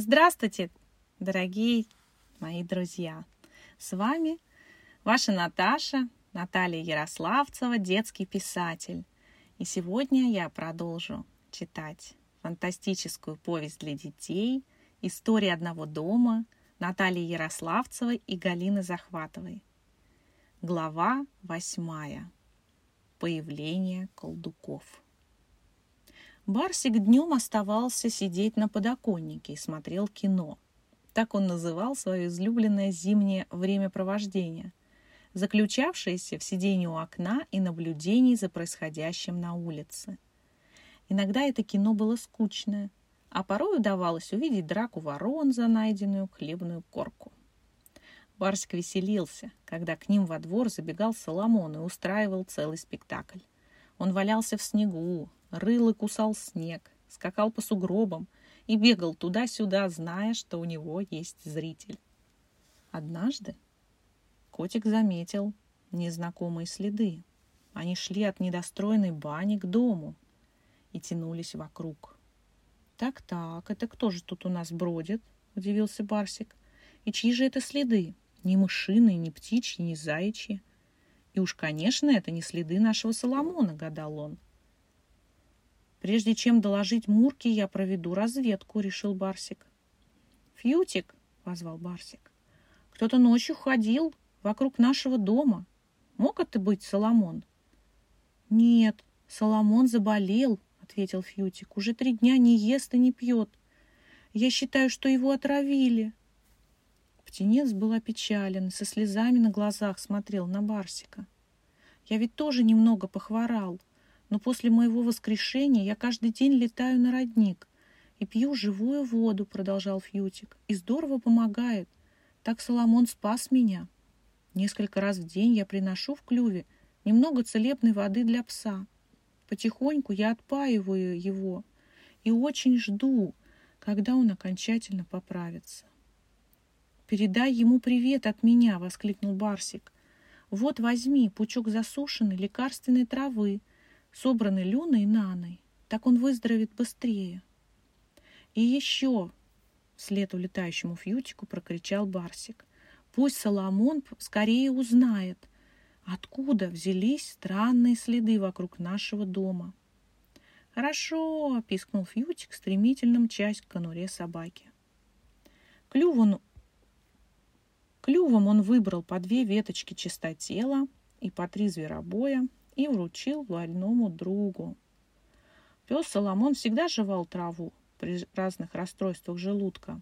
Здравствуйте, дорогие мои друзья! С вами ваша Наташа, Наталья Ярославцева, детский писатель. И сегодня я продолжу читать фантастическую повесть для детей «История одного дома» Натальи Ярославцевой и Галины Захватовой. Глава восьмая. Появление колдуков. Барсик днем оставался сидеть на подоконнике и смотрел кино. Так он называл свое излюбленное зимнее времяпровождение, заключавшееся в сидении у окна и наблюдении за происходящим на улице. Иногда это кино было скучное, а порой удавалось увидеть драку ворон за найденную хлебную корку. Барсик веселился, когда к ним во двор забегал Соломон и устраивал целый спектакль. Он валялся в снегу, рыл и кусал снег, скакал по сугробам и бегал туда-сюда, зная, что у него есть зритель. Однажды котик заметил незнакомые следы. Они шли от недостроенной бани к дому и тянулись вокруг. «Так-так, это кто же тут у нас бродит?» – удивился Барсик. «И чьи же это следы? Ни мышиные, ни птичьи, ни заячьи. И уж, конечно, это не следы нашего Соломона», – гадал он. Прежде чем доложить Мурке, я проведу разведку, решил Барсик. Фьютик, позвал Барсик. Кто-то ночью ходил вокруг нашего дома. Мог это быть Соломон? Нет, Соломон заболел, ответил Фьютик. Уже три дня не ест и не пьет. Я считаю, что его отравили. Птенец был опечален и со слезами на глазах смотрел на Барсика. Я ведь тоже немного похворал, но после моего воскрешения я каждый день летаю на родник и пью живую воду, продолжал Фьютик, и здорово помогает. Так Соломон спас меня. Несколько раз в день я приношу в клюве немного целебной воды для пса. Потихоньку я отпаиваю его и очень жду, когда он окончательно поправится. «Передай ему привет от меня!» — воскликнул Барсик. «Вот возьми пучок засушенной лекарственной травы, собраны Люной и Наной. Так он выздоровеет быстрее. И еще, вслед улетающему фьютику прокричал Барсик, пусть Соломон скорее узнает, откуда взялись странные следы вокруг нашего дома. «Хорошо!» — пискнул Фьютик, стремительно мчась к конуре собаки. Клювом, клювом он выбрал по две веточки чистотела и по три зверобоя, и вручил больному другу. Пес Соломон всегда жевал траву при разных расстройствах желудка.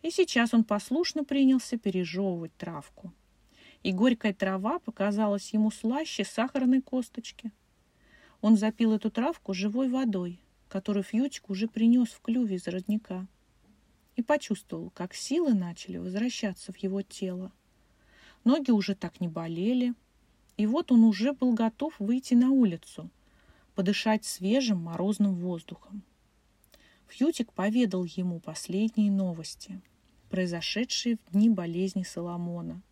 И сейчас он послушно принялся пережевывать травку. И горькая трава показалась ему слаще сахарной косточки. Он запил эту травку живой водой, которую Фьютик уже принес в клюве из родника, и почувствовал, как силы начали возвращаться в его тело. Ноги уже так не болели, и вот он уже был готов выйти на улицу, подышать свежим морозным воздухом. Фьютик поведал ему последние новости, произошедшие в дни болезни Соломона.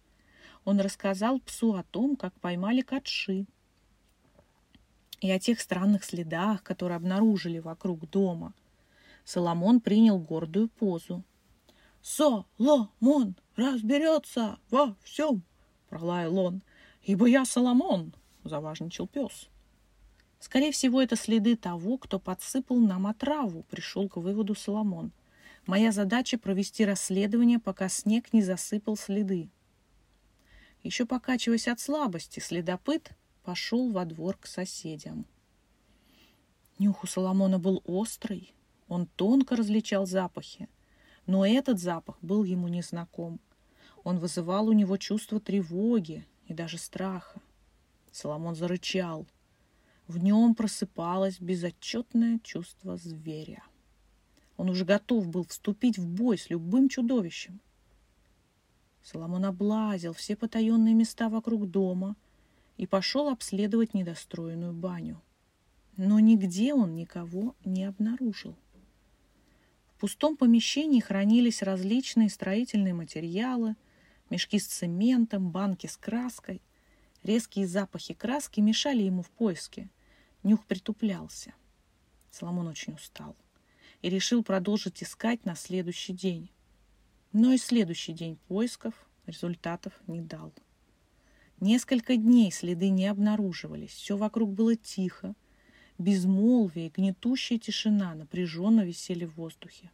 Он рассказал псу о том, как поймали катши, и о тех странных следах, которые обнаружили вокруг дома. Соломон принял гордую позу. «Соломон разберется во всем!» — пролаял он. «Ибо я Соломон», — заважничал пес. Скорее всего, это следы того, кто подсыпал нам отраву, пришел к выводу Соломон. Моя задача провести расследование, пока снег не засыпал следы. Еще покачиваясь от слабости, следопыт пошел во двор к соседям. Нюх у Соломона был острый, он тонко различал запахи, но этот запах был ему незнаком. Он вызывал у него чувство тревоги, и даже страха. Соломон зарычал. В нем просыпалось безотчетное чувство зверя. Он уже готов был вступить в бой с любым чудовищем. Соломон облазил все потаенные места вокруг дома и пошел обследовать недостроенную баню. Но нигде он никого не обнаружил. В пустом помещении хранились различные строительные материалы – мешки с цементом, банки с краской. Резкие запахи краски мешали ему в поиске. Нюх притуплялся. Соломон очень устал. и решил продолжить искать на следующий день. Но и следующий день поисков результатов не дал. Несколько дней следы не обнаруживались, все вокруг было тихо, безмолвие и гнетущая тишина напряженно висели в воздухе.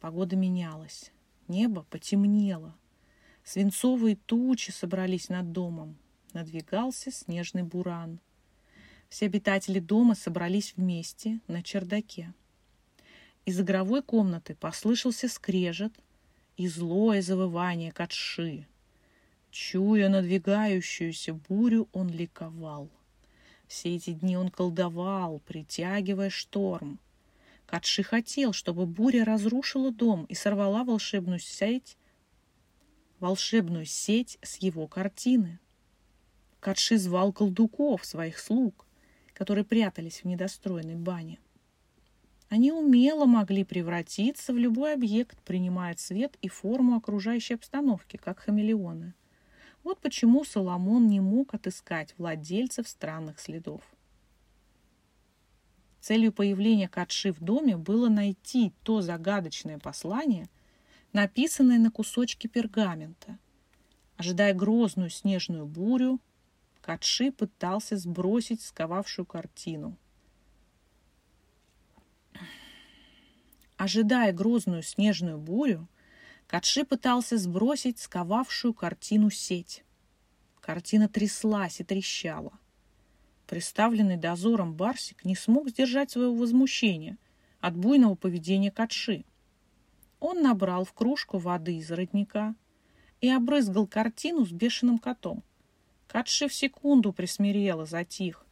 Погода менялась, небо потемнело, свинцовые тучи собрались над домом, надвигался снежный буран. Все обитатели дома собрались вместе на чердаке. Из игровой комнаты послышался скрежет и злое завывание катши. Чуя надвигающуюся бурю, он ликовал. Все эти дни он колдовал, притягивая шторм. Катши хотел, чтобы буря разрушила дом и сорвала волшебную сеть, волшебную сеть с его картины. Катши звал колдуков, своих слуг, которые прятались в недостроенной бане. Они умело могли превратиться в любой объект, принимая цвет и форму окружающей обстановки, как хамелеоны. Вот почему Соломон не мог отыскать владельцев странных следов. Целью появления Катши в доме было найти то загадочное послание, написанное на кусочке пергамента. Ожидая грозную снежную бурю, Катши пытался сбросить сковавшую картину. Ожидая грозную снежную бурю, Катши пытался сбросить сковавшую картину сеть. Картина тряслась и трещала. Представленный дозором Барсик не смог сдержать своего возмущения от буйного поведения Катши. Он набрал в кружку воды из родника и обрызгал картину с бешеным котом. Катши в секунду присмирел и затих.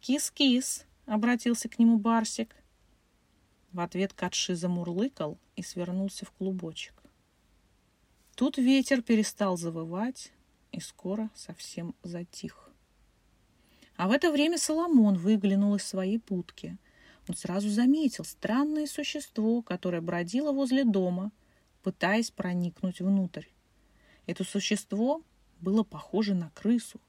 «Кис-кис!» — обратился к нему Барсик. В ответ Катши замурлыкал и свернулся в клубочек. Тут ветер перестал завывать и скоро совсем затих. А в это время Соломон выглянул из своей путки. Сразу заметил странное существо, которое бродило возле дома, пытаясь проникнуть внутрь. Это существо было похоже на крысу,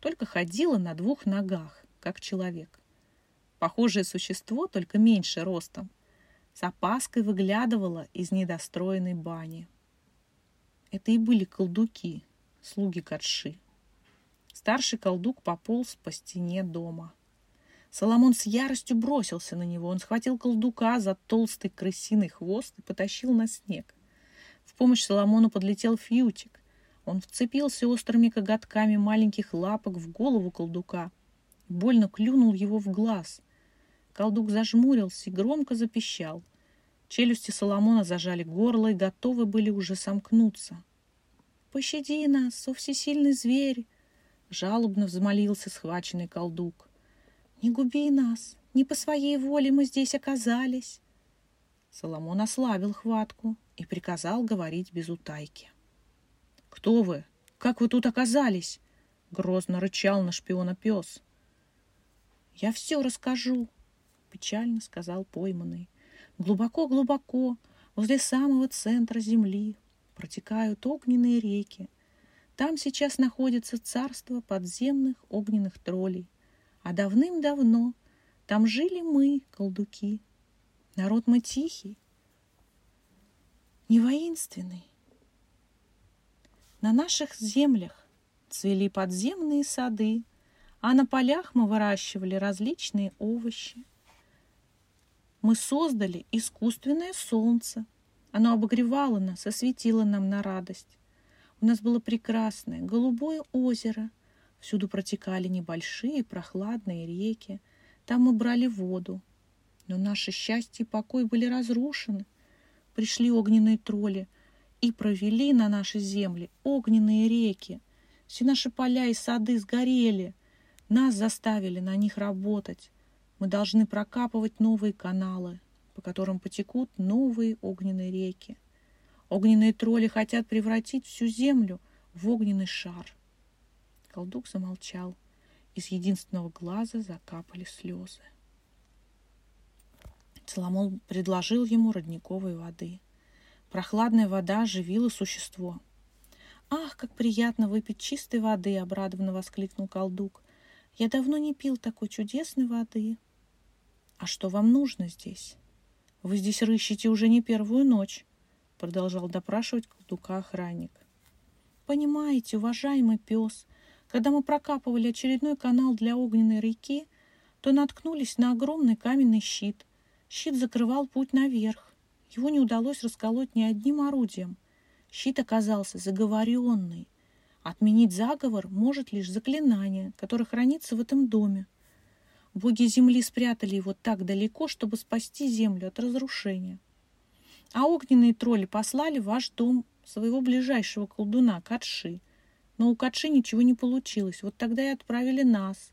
только ходило на двух ногах, как человек. Похожее существо, только меньше ростом, с опаской выглядывала из недостроенной бани. Это и были колдуки, слуги Катши. Старший колдук пополз по стене дома. Соломон с яростью бросился на него. Он схватил колдука за толстый крысиный хвост и потащил на снег. В помощь Соломону подлетел Фьютик. Он вцепился острыми коготками маленьких лапок в голову колдука больно клюнул его в глаз. Колдук зажмурился и громко запищал. Челюсти Соломона зажали горло и готовы были уже сомкнуться. «Пощади нас, о всесильный зверь!» — жалобно взмолился схваченный колдук. «Не губи нас, не по своей воле мы здесь оказались!» Соломон ослабил хватку и приказал говорить без утайки. «Кто вы? Как вы тут оказались?» — грозно рычал на шпиона пес. «Я все расскажу», печально сказал пойманный. Глубоко-глубоко, возле самого центра земли, протекают огненные реки. Там сейчас находится царство подземных огненных троллей. А давным-давно там жили мы, колдуки. Народ мы тихий, не воинственный. На наших землях цвели подземные сады, а на полях мы выращивали различные овощи мы создали искусственное солнце. Оно обогревало нас, осветило нам на радость. У нас было прекрасное голубое озеро. Всюду протекали небольшие прохладные реки. Там мы брали воду. Но наше счастье и покой были разрушены. Пришли огненные тролли и провели на наши земли огненные реки. Все наши поля и сады сгорели. Нас заставили на них работать. Мы должны прокапывать новые каналы, по которым потекут новые огненные реки. Огненные тролли хотят превратить всю землю в огненный шар. Колдук замолчал. Из единственного глаза закапали слезы. Соломон предложил ему родниковой воды. Прохладная вода оживила существо. «Ах, как приятно выпить чистой воды!» — обрадованно воскликнул колдук. «Я давно не пил такой чудесной воды!» «А что вам нужно здесь?» Вы здесь рыщете уже не первую ночь, продолжал допрашивать колдука охранник. Понимаете, уважаемый пес, когда мы прокапывали очередной канал для огненной реки, то наткнулись на огромный каменный щит. Щит закрывал путь наверх. Его не удалось расколоть ни одним орудием. Щит оказался заговоренный. Отменить заговор может лишь заклинание, которое хранится в этом доме. Боги земли спрятали его так далеко, чтобы спасти землю от разрушения. А огненные тролли послали в ваш дом своего ближайшего колдуна, Катши. Но у Катши ничего не получилось. Вот тогда и отправили нас.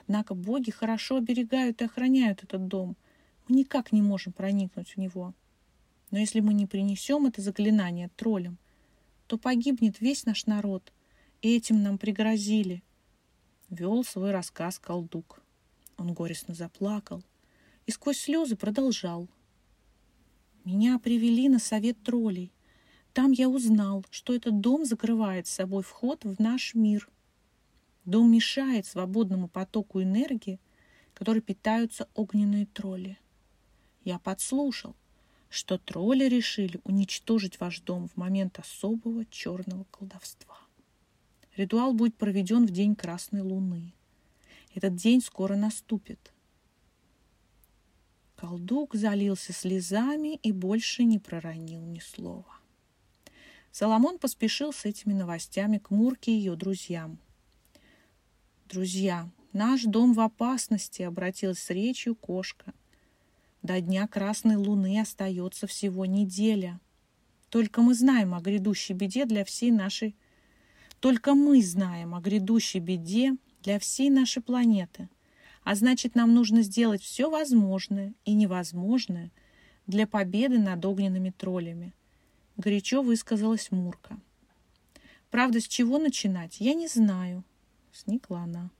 Однако боги хорошо оберегают и охраняют этот дом. Мы никак не можем проникнуть в него. Но если мы не принесем это заклинание троллям, то погибнет весь наш народ. И этим нам пригрозили. Вел свой рассказ колдук. Он горестно заплакал и сквозь слезы продолжал. Меня привели на совет троллей. Там я узнал, что этот дом закрывает с собой вход в наш мир. Дом мешает свободному потоку энергии, которой питаются огненные тролли. Я подслушал, что тролли решили уничтожить ваш дом в момент особого черного колдовства. Ритуал будет проведен в день Красной Луны. Этот день скоро наступит. Колдук залился слезами и больше не проронил ни слова. Соломон поспешил с этими новостями к Мурке и ее друзьям. «Друзья, наш дом в опасности», — обратилась с речью кошка. До дня Красной Луны остается всего неделя. Только мы знаем о грядущей беде для всей нашей... Только мы знаем о грядущей беде для всей нашей планеты. А значит, нам нужно сделать все возможное и невозможное для победы над огненными троллями. Горячо высказалась Мурка. Правда, с чего начинать, я не знаю. Сникла она.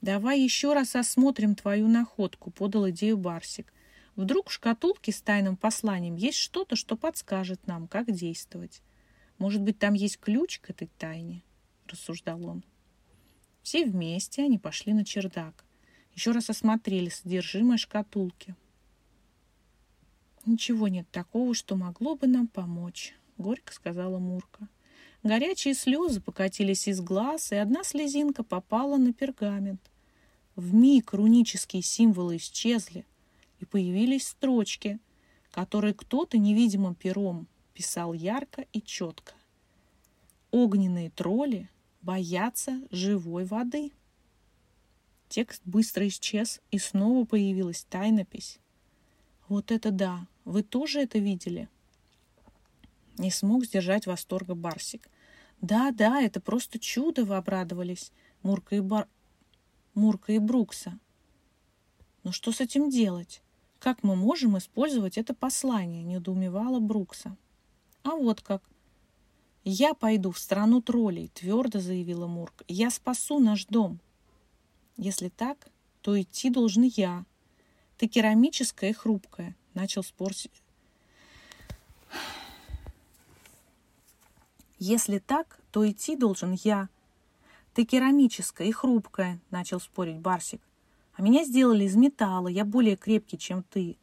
«Давай еще раз осмотрим твою находку», — подал идею Барсик. «Вдруг в шкатулке с тайным посланием есть что-то, что подскажет нам, как действовать. Может быть, там есть ключ к этой тайне?» — рассуждал он. Все вместе они пошли на чердак. Еще раз осмотрели содержимое шкатулки. «Ничего нет такого, что могло бы нам помочь», — горько сказала Мурка. Горячие слезы покатились из глаз, и одна слезинка попала на пергамент. В миг рунические символы исчезли, и появились строчки, которые кто-то невидимым пером писал ярко и четко. Огненные тролли боятся живой воды. Текст быстро исчез, и снова появилась тайнопись. Вот это да! Вы тоже это видели? Не смог сдержать восторга Барсик. Да, да, это просто чудо, вы обрадовались Мурка и, Бар... Мурка и Брукса. Но что с этим делать? Как мы можем использовать это послание, недоумевала Брукса. А вот как. «Я пойду в страну троллей», — твердо заявила Мурка. «Я спасу наш дом». «Если так, то идти должен я. Ты керамическая и хрупкая», — начал спорить. «Если так, то идти должен я. Ты керамическая и хрупкая», — начал спорить Барсик. «А меня сделали из металла, я более крепкий, чем ты».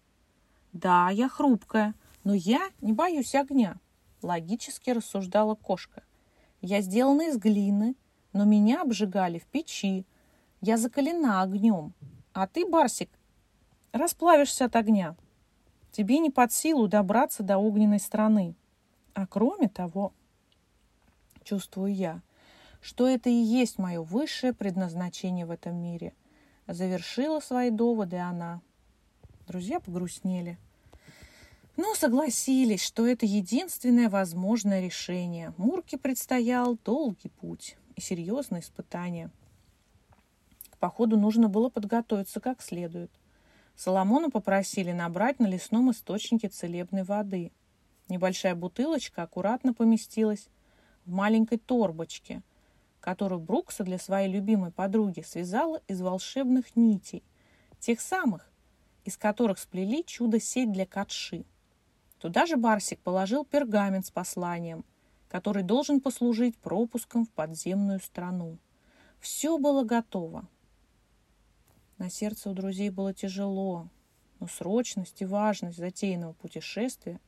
«Да, я хрупкая, но я не боюсь огня», Логически рассуждала кошка. Я сделана из глины, но меня обжигали в печи. Я закалена огнем. А ты, Барсик, расплавишься от огня. Тебе не под силу добраться до огненной страны. А кроме того, чувствую я, что это и есть мое высшее предназначение в этом мире. Завершила свои доводы она. Друзья погрустнели но согласились, что это единственное возможное решение. Мурке предстоял долгий путь и серьезные испытания. К походу нужно было подготовиться как следует. Соломона попросили набрать на лесном источнике целебной воды. Небольшая бутылочка аккуратно поместилась в маленькой торбочке, которую Брукса для своей любимой подруги связала из волшебных нитей, тех самых, из которых сплели чудо-сеть для катши. Туда же Барсик положил пергамент с посланием, который должен послужить пропуском в подземную страну. Все было готово. На сердце у друзей было тяжело. Но срочность и важность затеянного путешествия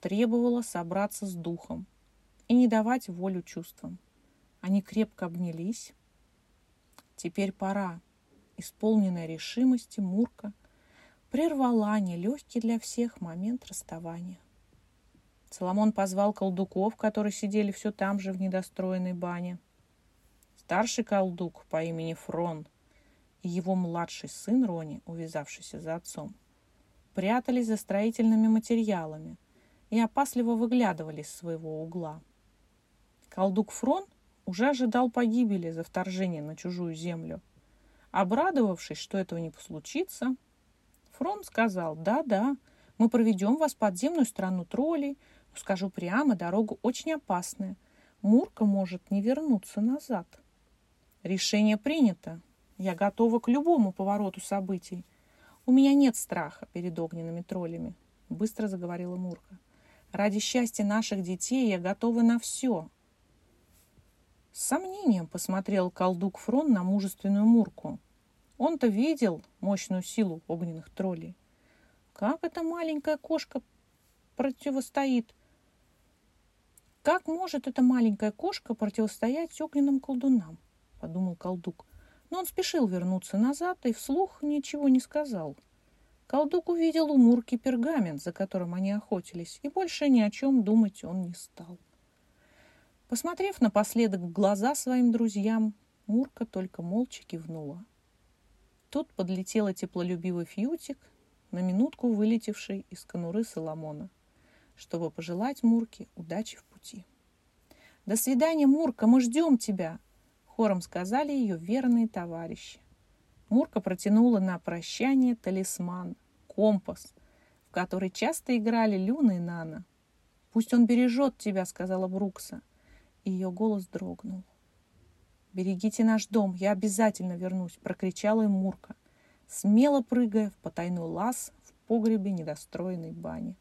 требовала собраться с духом и не давать волю чувствам. Они крепко обнялись. Теперь пора. Исполненная решимости, Мурка прервала нелегкий для всех момент расставания. Соломон позвал колдуков, которые сидели все там же в недостроенной бане. Старший колдук по имени Фрон и его младший сын Рони, увязавшийся за отцом, прятались за строительными материалами и опасливо выглядывали из своего угла. Колдук Фрон уже ожидал погибели за вторжение на чужую землю. Обрадовавшись, что этого не случится, Фрон сказал, «Да-да, мы проведем вас в подземную страну троллей, Скажу прямо, дорога очень опасная. Мурка может не вернуться назад. Решение принято. Я готова к любому повороту событий. У меня нет страха перед огненными троллями, быстро заговорила Мурка. Ради счастья наших детей я готова на все. С сомнением посмотрел колдук Фрон на мужественную Мурку. Он-то видел мощную силу огненных троллей. Как эта маленькая кошка противостоит как может эта маленькая кошка противостоять огненным колдунам? Подумал колдук. Но он спешил вернуться назад и вслух ничего не сказал. Колдук увидел у Мурки пергамент, за которым они охотились, и больше ни о чем думать он не стал. Посмотрев напоследок в глаза своим друзьям, Мурка только молча кивнула. Тут подлетела теплолюбивый фьютик, на минутку вылетевший из конуры Соломона, чтобы пожелать Мурке удачи в пути. «До свидания, Мурка, мы ждем тебя!» Хором сказали ее верные товарищи. Мурка протянула на прощание талисман, компас, в который часто играли Люна и Нана. «Пусть он бережет тебя», — сказала Брукса. И ее голос дрогнул. «Берегите наш дом, я обязательно вернусь», — прокричала им Мурка, смело прыгая в потайной лаз в погребе недостроенной бани.